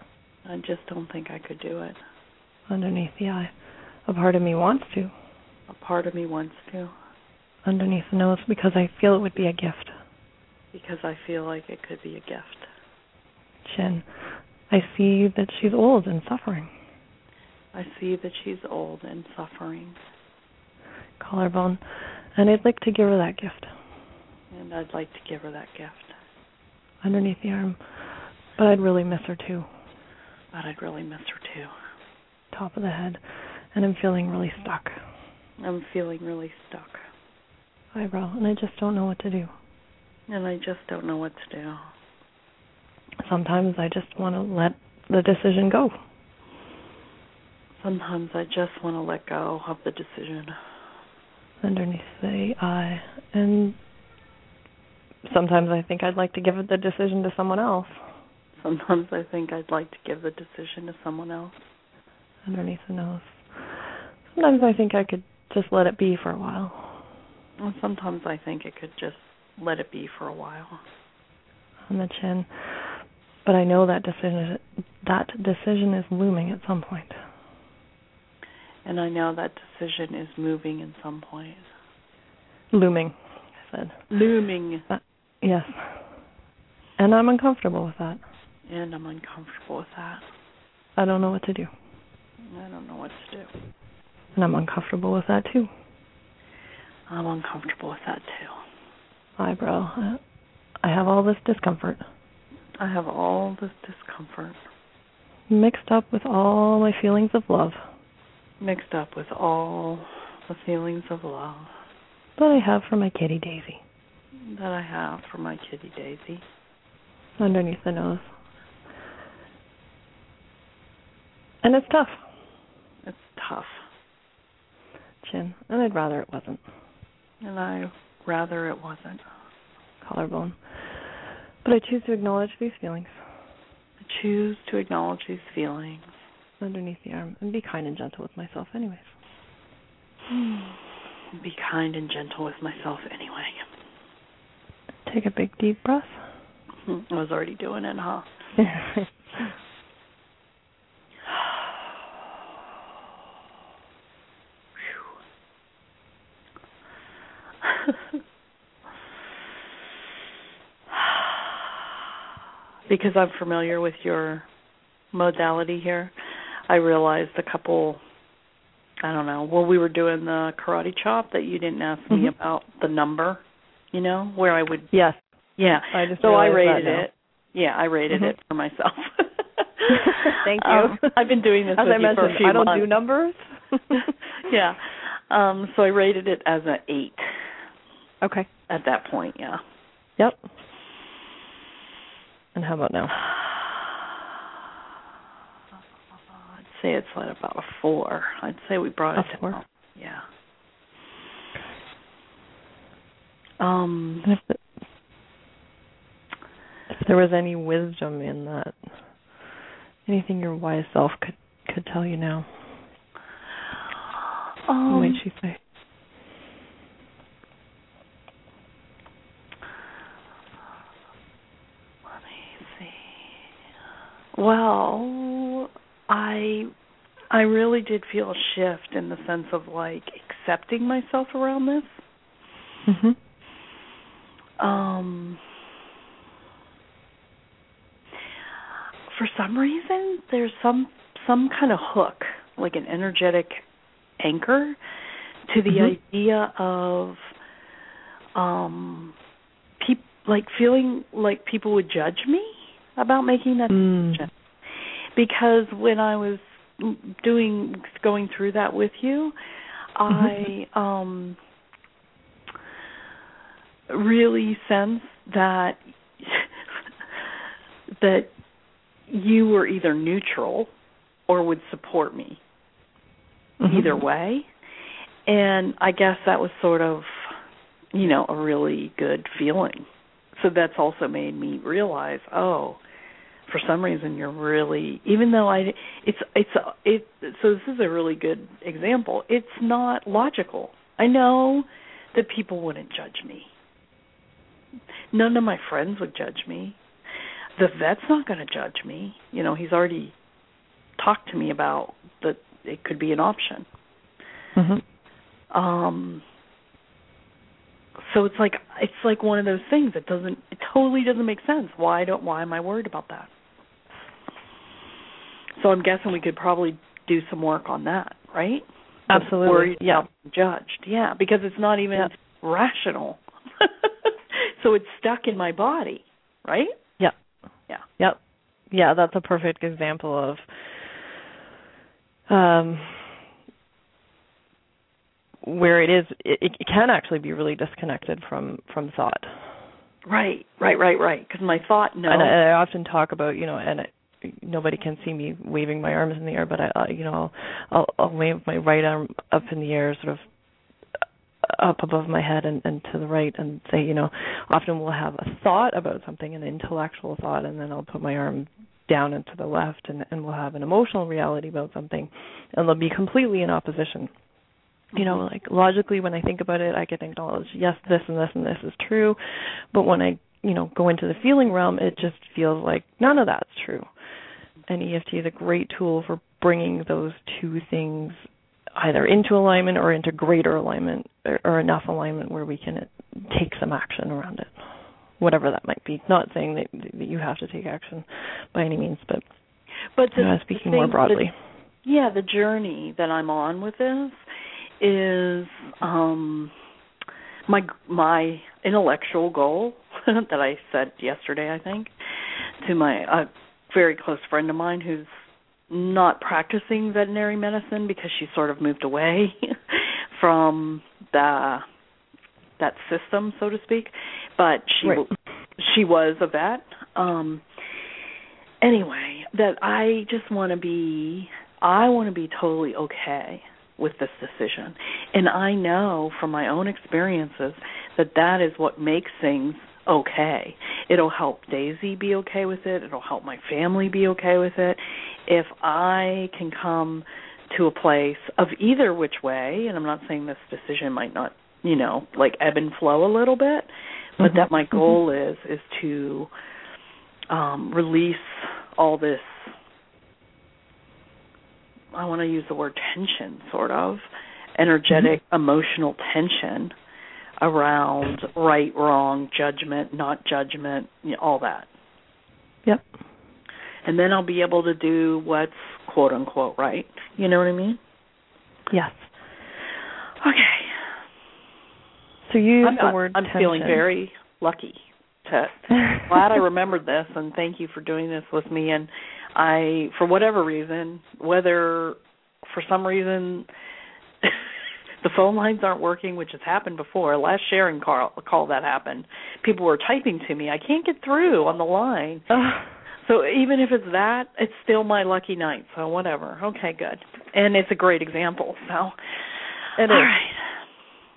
I just don't think I could do it. Underneath the eye. A part of me wants to. A part of me wants to. Underneath the nose because I feel it would be a gift. Because I feel like it could be a gift. Chin. I see that she's old and suffering. I see that she's old and suffering. Collarbone. And I'd like to give her that gift. And I'd like to give her that gift. Underneath the arm. But I'd really miss her too. But I'd really miss her too. Top of the head. And I'm feeling really stuck. I'm feeling really stuck. Eyebrow. And I just don't know what to do. And I just don't know what to do. Sometimes I just want to let the decision go. Sometimes I just want to let go of the decision. Underneath the eye. And sometimes I think I'd like to give the decision to someone else. Sometimes I think I'd like to give the decision to someone else. Underneath the nose. Sometimes I think I could just let it be for a while. And sometimes I think I could just let it be for a while. On the chin. But I know that decision that decision is looming at some point. And I know that decision is moving at some point. Looming, I said. Looming. Yes. And I'm uncomfortable with that. And I'm uncomfortable with that. I don't know what to do. I don't know what to do. And I'm uncomfortable with that too. I'm uncomfortable with that too. Eyebrow. I have all this discomfort. I have all this discomfort. Mixed up with all my feelings of love. Mixed up with all the feelings of love. That I have for my kitty Daisy. That I have for my kitty Daisy. Underneath the nose. And it's tough. It's tough. Chin. And I'd rather it wasn't. And I rather it wasn't. Collarbone. But I choose to acknowledge these feelings. I choose to acknowledge these feelings. Underneath the arm. And be kind and gentle with myself, anyways. <sighs> be kind and gentle with myself, anyway. Take a big, deep breath. <laughs> I was already doing it, huh? <sighs> because I'm familiar with your modality here, I realized a couple I don't know, when we were doing the karate chop that you didn't ask mm-hmm. me about the number, you know, where I would Yes. Yeah. I just so I rated it. Yeah, I rated mm-hmm. it for myself. <laughs> Thank you. Um, I've been doing this as I mentioned, for a few I don't months. do numbers. <laughs> yeah. Um so I rated it as an 8 Okay. at that point, yeah. Yep. And how about now? I'd say it's like about a 4. I'd say we brought A it four? down. Yeah. Um if, the, if there was any wisdom in that, anything your wise self could could tell you now, what um, might she say? Well, I I really did feel a shift in the sense of like accepting myself around this. Mhm. Um for some reason there's some some kind of hook, like an energetic anchor to the Mhm. idea of um peop like feeling like people would judge me about making that Mm. decision. Because when I was doing going through that with you, I um really sense that <laughs> that you were either neutral or would support me Mhm. either way. And I guess that was sort of, you know, a really good feeling. So that's also made me realize, oh, for some reason you're really even though I it's it's it so this is a really good example. It's not logical. I know that people wouldn't judge me. None of my friends would judge me. The vet's not going to judge me. You know, he's already talked to me about that it could be an option. Mhm. Um so it's like it's like one of those things that doesn't it totally doesn't make sense. Why don't why am I worried about that? So I'm guessing we could probably do some work on that, right? Absolutely. Worried Yeah. judged. Yeah, because it's not even Yeah. rational. So it's stuck in my body, right? Yeah. Yeah. Yep. Yeah, that's a perfect example of um where it is it, it can actually be really disconnected from from thought. Right, right, right, right. Because my thought, no. And, I, and I often talk about, you know, and I, nobody can see me waving my arms in the air, but I, I you know, I'll, I'll wave my right arm up in the air, sort of up above my head and, and to the right, and say, you know, often we'll have a thought about something, an intellectual thought, and then I'll put my arm down and to the left, and, and we'll have an emotional reality about something, and they'll be completely in opposition. You know like logically when i think about it i can acknowledge yes this and this and this is true but when i you know go into the feeling realm it just feels like none of that's true. And eft is a great tool for bringing those two things either into alignment or into greater alignment or, or enough alignment where we can take some action around it. Whatever that might be. Not saying that, that you have to take action by any means but but the, you know, speaking the more broadly. the- yeah, the journey that I'm on with this is um my my intellectual goal <laughs> that I said yesterday I think to my a very close friend of mine who's not practicing veterinary medicine because she sort of moved away <laughs> from the that system so to speak but she Right. she was a vet um anyway that I just want to be I want to be totally okay with this decision. And I know from my own experiences that that is what makes things okay. It'll help Daisy be okay with it. It'll help my family be okay with it. If I can come to a place of either which way, and I'm not saying this decision might not, you know, like ebb and flow a little bit, but Mhm. that my goal is is to um release all this I want to use the word tension, sort of energetic, emotional tension around right, wrong, judgment, not judgment, you know, all that. yep And then I'll be able to do what's quote unquote right. You know what I mean? yes Okay. so you use I'm, the word I'm tension. feeling very lucky to <laughs> glad I remembered this and thank you for doing this with me and I for whatever reason, whether for some reason the phone lines aren't working, which has happened before. Last sharing call call that happened. People were typing to me. I can't get through on the line. Ugh. So even if it's that, it's still my lucky night. So whatever. Okay, good. And it's a great example. So It all is. right.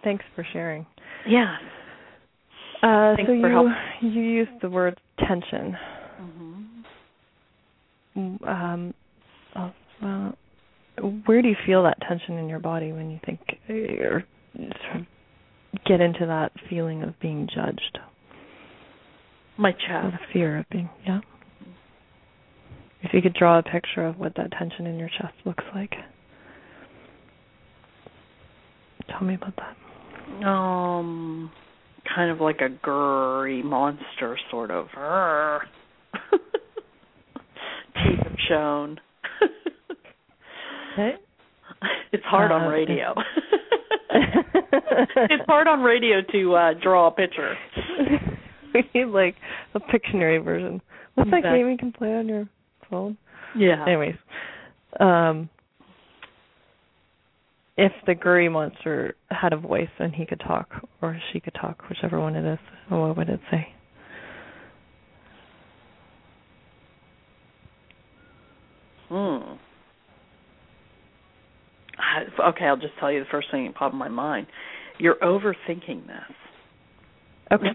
Thanks for sharing. Yeah. Uh, Thanks so for you help. you used the word tension. Mm-hmm. Um, oh, well, where do you feel that tension in your body when you think or sort of get into that feeling of being judged, My chest. the fear of being? Yeah. If you could draw a picture of what that tension in your chest looks like. Tell me about that. Um, kind of like a gurry monster, sort of. <laughs> Teeth have shown. <laughs> Okay. <laughs> It's hard on Uh, radio. <laughs> it's hard on radio to uh draw a picture. <laughs> we need like a Pictionary version. What's that Exactly. game you can play on your phone? Yeah. Anyways, um, if the Gurry monster had a voice and he could talk, or she could talk, whichever one it is, what would it say? Hmm. Okay, I'll just tell you the first thing that popped in my mind. You're overthinking this. Okay.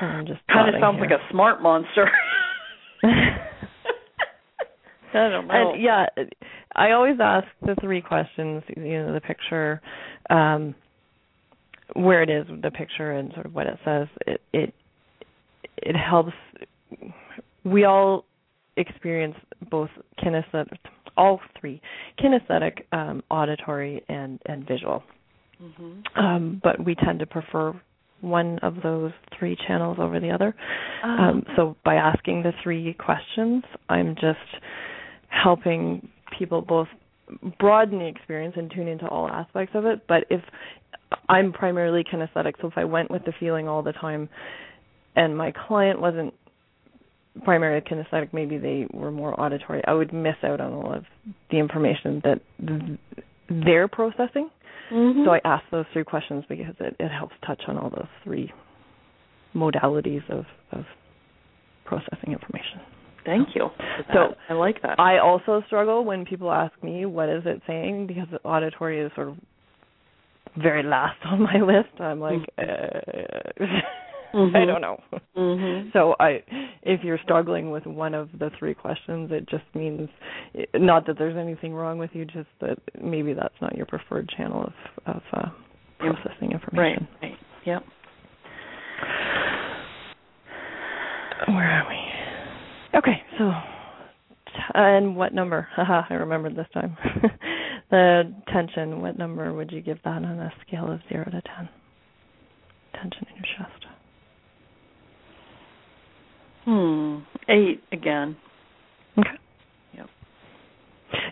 I'm just Kind of sounds here. like a smart monster. <laughs> I don't know. And yeah, I always ask the three questions. You know, the picture, um, where it is, the picture, and sort of what it says. It it it helps. We all experience both kinesthetic, all three, kinesthetic, um, auditory, and and visual. hmm Um, but we tend to prefer one of those three channels over the other. Oh. Um, so by asking the three questions, I'm just helping people both broaden the experience and tune into all aspects of it. But if I'm primarily kinesthetic, so if I went with the feeling all the time, and my client wasn't primarily kinesthetic, maybe they were more auditory, I would miss out on all of the information that th- they're processing. Mhm. So I ask those three questions because it, it helps touch on all those three modalities of, of processing information. Thank you. So. I like that. I also struggle when people ask me what is it saying because the auditory is sort of very last <laughs> on my list. I'm like, uh, <laughs> I Mhm. don't know. Mhm. So I, if you're struggling with one of the three questions, it just means not that there's anything wrong with you, just that maybe that's not your preferred channel of of uh, processing Right. information. Right. Yep. Where are we? Okay, so and what number? <laughs> Haha, I remembered this time. <laughs> the tension. What number would you give that on a scale of zero to ten? Tension in your chest. Hmm. Eight again. Okay. Yep.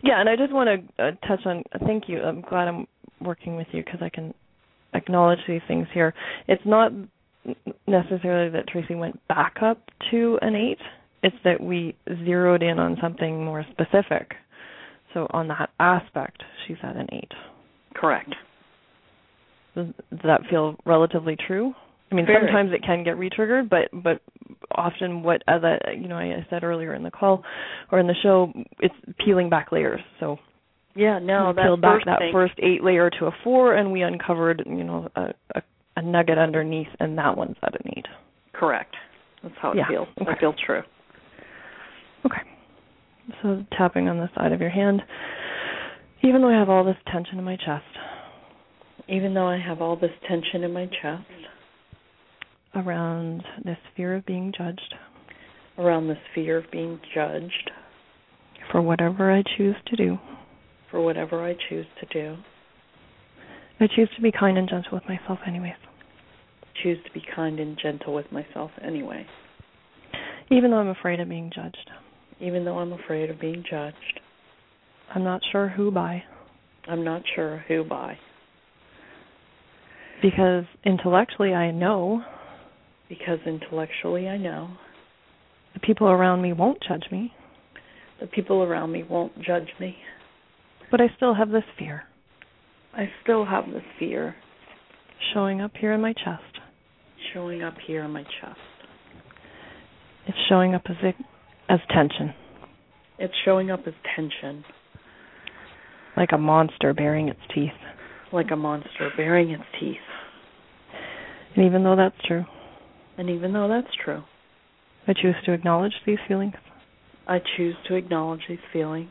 Yeah, and I just want to uh, touch on. Thank you. I'm glad I'm working with you because I can acknowledge these things here. It's not necessarily that Tracy went back up to an eight. It's that we zeroed in on something more specific. So on that aspect, she's at an eight. Correct. Does, does that feel relatively true? I mean, Very. sometimes it can get retriggered, but but often what as I you know I said earlier in the call or in the show, it's peeling back layers. So Yeah. No. we that peeled back that thing, first eight layer to a four, and we uncovered you know a, a, a nugget underneath, and that one's at an eight. Correct. That's how it Yeah, feels. okay. It feels true. Okay. So tapping on the side of your hand, even though I have all this tension in my chest, Even though I have all this tension in my chest around this fear of being judged. Around this fear of being judged. For whatever I choose to do, for whatever I choose to do, I choose to be kind and gentle with myself, anyways. choose to be kind and gentle with myself anyway, Even though I'm afraid of being judged, even though I'm afraid of being judged. I'm not sure who by, I'm not sure who by, because intellectually I know because intellectually I know the people around me won't judge me, the people around me won't judge me. but I still have this fear I still have this fear showing up here in my chest. showing up here in my chest. It's showing up as it, as tension, It's showing up as tension, like a monster baring its teeth. like a monster baring its teeth. And even though that's true, And even though that's true, I choose to acknowledge these feelings I choose to acknowledge these feelings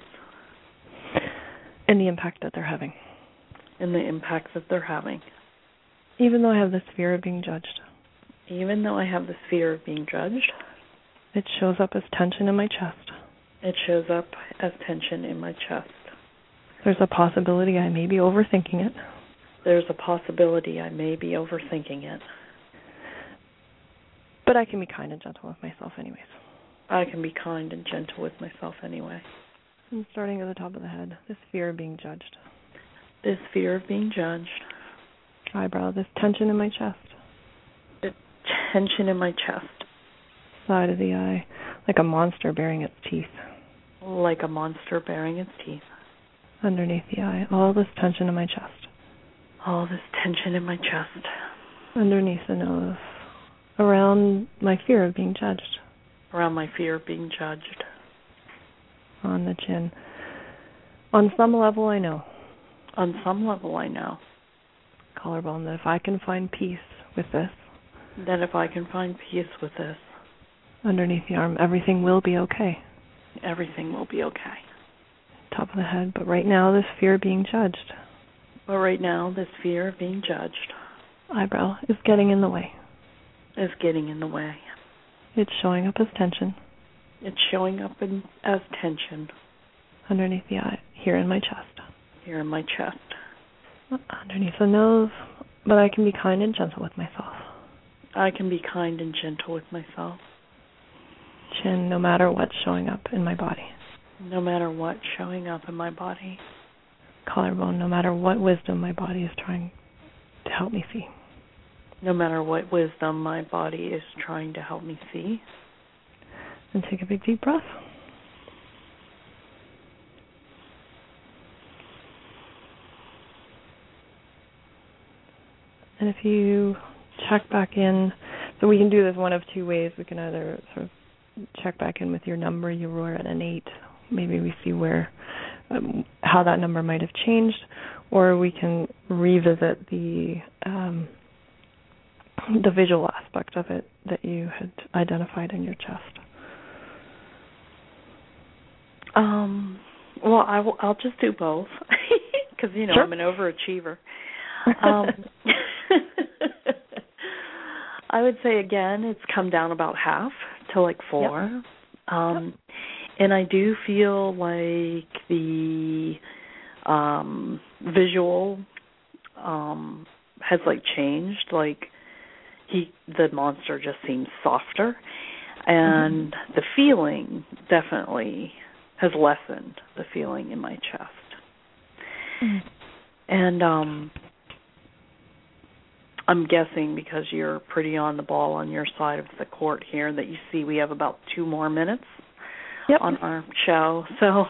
and the impact that they're having. and the impact that they're having. Even though I have this fear of being judged, Even though I have this fear of being judged, It shows up as tension in my chest. It shows up as tension in my chest. There's a possibility I may be overthinking it. There's a possibility I may be overthinking it. But I can be kind and gentle with myself, anyways. I can be kind and gentle with myself anyway. And starting at the top of the head, this fear of being judged. This fear of being judged. Eyebrow, this tension in my chest. The tension in my chest. Side of the eye, like a monster baring its teeth. Like a monster baring its teeth. Underneath the eye, all this tension in my chest. All this tension in my chest. Underneath the nose, around my fear of being judged. Around my fear of being judged. On the chin. On some level, I know. On some level, I know. Collarbone, that if I can find peace with this, that if I can find peace with this, underneath the arm, everything will be okay. Everything will be okay. Top of the head, but right now, this fear of being judged. But right now, this fear of being judged. Eyebrow is getting in the way. Is getting in the way. It's showing up as tension. It's showing up in, as tension. Underneath the eye, here in my chest. Here in my chest. Underneath the nose, but I can be kind and gentle with myself. I can be kind and gentle with myself. Chin, no matter what's showing up in my body. No matter what's showing up in my body. Collarbone, no matter what wisdom my body is trying to help me see. No matter what wisdom my body is trying to help me see. And take a big deep breath. And if you check back in, so we can do this one of two ways. We can either sort of check back in with your number. You were at an eight. Maybe we see where um, how that number might have changed, or we can revisit the um, the visual aspect of it that you had identified in your chest. Um. Well, I will. I'll just do both <laughs> because you know sure. I'm an overachiever. <laughs> Um, <laughs> I would say again, it's come down about half to like four. Yep. Um, yep. And I do feel like the um, visual um, has like changed. Like he, the monster just seems softer, and mm-hmm. the feeling definitely has lessened. The feeling in my chest, mm-hmm. and um I'm guessing because you're pretty on the ball on your side of the court here that you see we have about two more minutes yep. on our show. <laughs> So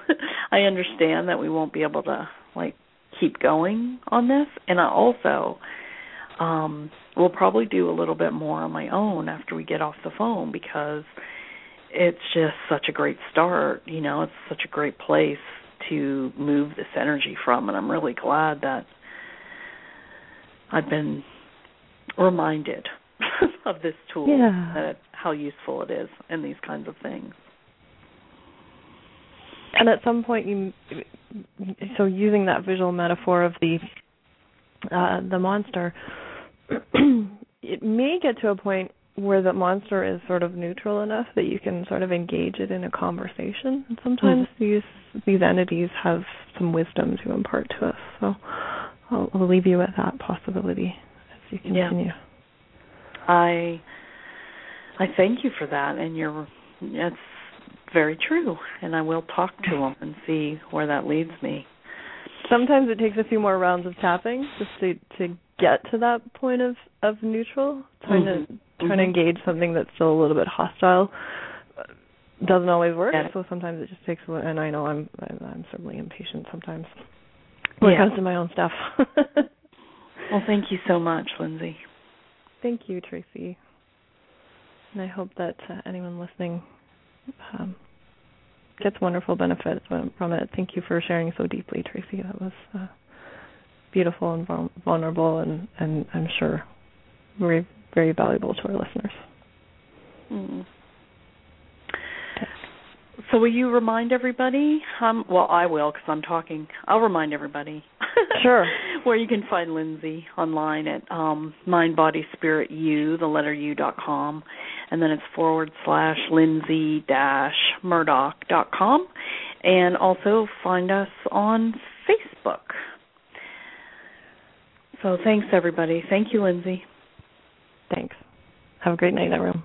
I understand that we won't be able to like keep going on this and I also um will probably do a little bit more on my own after we get off the phone because it's just such a great start, you know, it's such a great place to move this energy from and I'm really glad that I've been reminded <laughs> of this tool yeah. that how useful it is in these kinds of things. And at some point, you so using that visual metaphor of the uh, the monster, it may get to a point where the monster is sort of neutral enough that you can sort of engage it in a conversation. And sometimes mm-hmm. these these entities have some wisdom to impart to us. So I'll, I'll leave you with that possibility as you continue. Yeah. I I thank you for that, and you're it's very true. And I will talk to them and see where that leads me. Sometimes it takes a few more rounds of tapping just to to get to that point of of neutral. Trying mm-hmm. to trying mm-hmm. to engage something that's still a little bit hostile doesn't always work. So sometimes it just takes. A, and I know I'm I'm certainly impatient sometimes when yeah. it comes to my own stuff. <laughs> Well, thank you so much, Lindsay. Thank you, Tracy. And I hope that uh, anyone listening um, gets wonderful benefits from it. Thank you for sharing so deeply, Tracy. That was uh, beautiful and vulnerable, and, and I'm sure very, very valuable to our listeners. Mm. So will you remind everybody? Um, well, I will because I'm talking. I'll remind everybody. <laughs> Sure. Where you can find Lindsay online at um, Mind Body Spirit U, the letter U dot com, and then it's forward slash Lindsay dash Murdoch dot com, and also find us on Facebook. So thanks everybody. Thank you, Lindsay. Thanks. Have a great night, everyone.